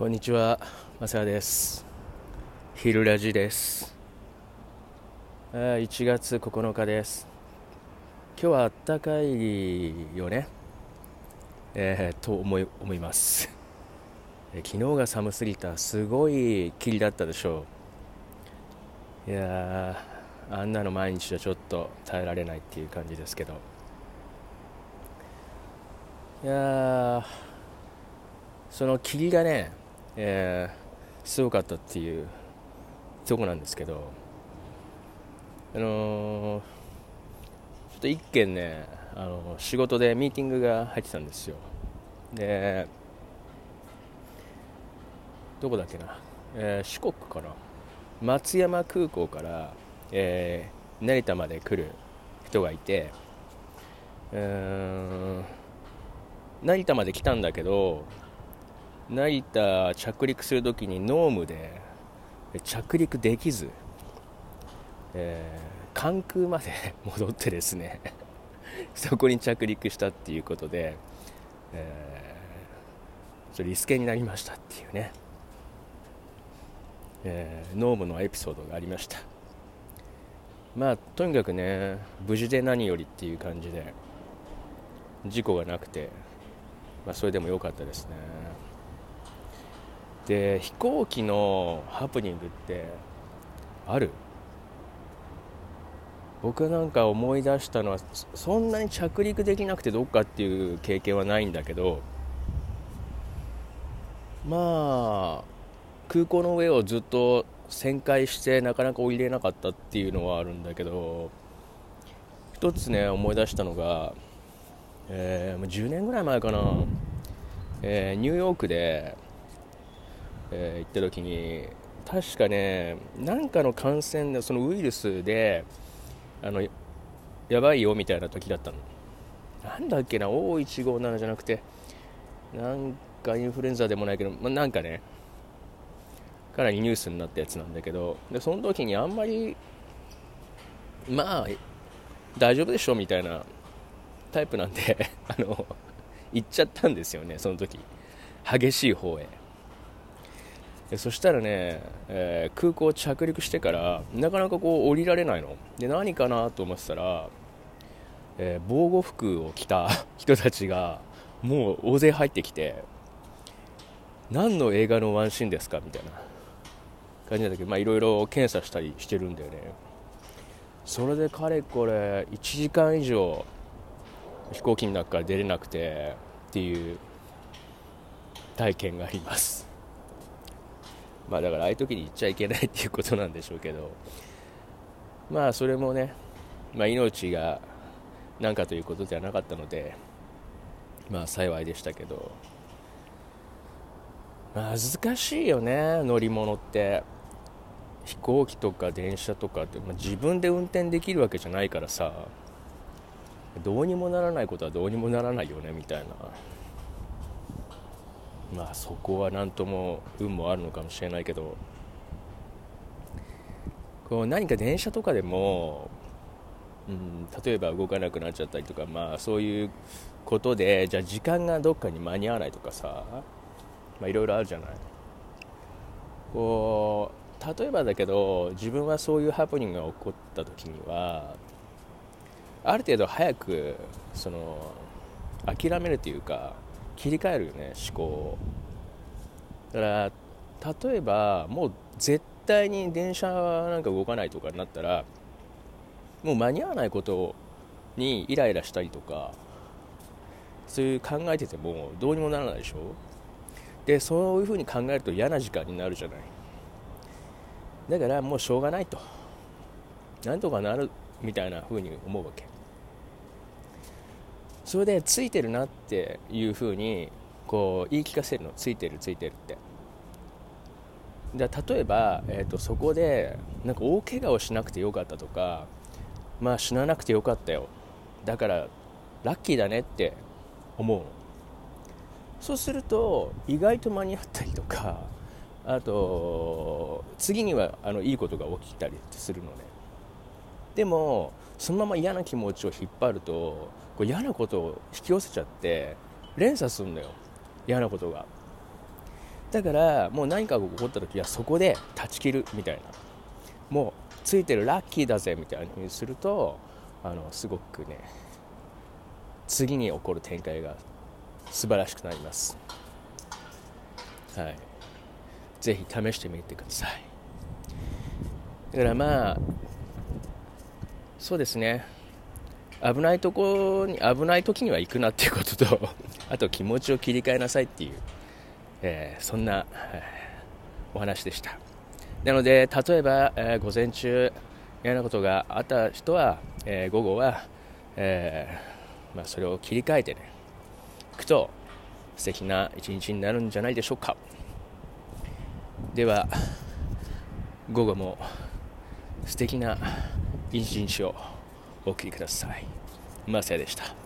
こんにちは、まさやです。昼ラジです。あー1月9日です。今日はあったかいよね。えーと思い思います、えー昨日が寒すぎた、すごい霧だったでしょう。いやー、あんなの毎日じゃちょっと耐えられないっていう感じですけど。いやー、その霧がね、えーすごかったっていうとこなんですけど、あのーちょっと一件ね、あの仕事でミーティングが入ってたんですよ。で、どこだっけな、えー四国かな、松山空港から、えー成田まで来る人がいて、うーん成田まで来たんだけど、成田着陸するときにノームで着陸できず、えー関空まで 戻ってですね そこに着陸したっていうことで、えーちょリスケになりましたっていうね、えーノームのエピソードがありました。まあとにかくね無事で何よりっていう感じで事故がなくて、まあ、それでも良かったですね。で飛行機のハプニングってある？僕なんか思い出したのはそんなに着陸できなくてどっかっていう経験はないんだけどまあ空港の上をずっと旋回してなかなか降りれなかったっていうのはあるんだけど一つね思い出したのが、えー10年ぐらい前かな、えーニューヨークで、えー行った時に確かねなんかの感染でそのウイルスであのやばいよみたいな時だったの。なんだっけな O157 じゃなくて。なんかインフルエンザでもないけど、まあ、なんかねかなりニュースになったやつなんだけど。でその時にあんまりまあ大丈夫でしょみたいなタイプなんで あの行っちゃったんですよねその時。激しい方へ。そしたらね、えー空港着陸してからなかなかこう降りられないの。で何かなと思ってたら、えー防護服を着た 人たちがもう大勢入ってきて何の映画のワンシーンですかみたいな感じなんだけどまあいろいろ検査したりしてるんだよね。それでかれこれ1時間以上飛行機の中から出れなくてっていう体験があります。まあだからああいう時に行っちゃいけないっていうことなんでしょうけど。まあそれもね、まあ、命が何かということではなかったのでまあ幸いでしたけど。まあ難しいよね乗り物って。飛行機とか電車とかって、まあ、自分で運転できるわけじゃないからさ。どうにもならないことはどうにもならないよねみたいな。まあそこは何とも運もあるのかもしれないけど。こう何か電車とかでも、うん、例えば動かなくなっちゃったりとかまあそういうことでじゃあ時間がどっかに間に合わないとかさまあいろいろあるじゃない。こう例えばだけど自分はそういうハプニングが起こった時にはある程度早くその諦めるというか切り替えるよね思考。だから例えばもう絶対に電車なんか動かないとかになったらもう間に合わないことにイライラしたりとかそういう考えててもどうにもならないでしょ？でそういうふうに考えると嫌な時間になるじゃない？だからもうしょうがないと。なんとかなるみたいなふうに思うわけ。それでついてるなっていうふうにこう言い聞かせるの。ついてるついてるって。で例えば、えー、とそこでなんか大怪我をしなくてよかったとかまあ死ななくてよかったよ。だからラッキーだねって思うの。そうすると意外と間に合ったりとかあと次にはあのいいことが起きたりするのね。でもそのまま嫌な気持ちを引っ張るとこう嫌なことを引き寄せちゃって連鎖するのよ。嫌なことが。だからもう何かが起こった時はそこで断ち切るみたいな。もうついてるラッキーだぜみたいにするとあのすごくね次に起こる展開が素晴らしくなります。はい。ぜひ試してみてください。だからまあそうですね。危ないとこに危ない時には行くなっていうことと あと気持ちを切り替えなさいっていう、えー、そんな、えー、お話でした。なので例えば、えー、午前中嫌なことがあった人は、え午後は、えまあ、それを切り替えてね行くと素敵な一日になるんじゃないでしょうか。では午後も素敵な一日をお聴きください。マサヤでした。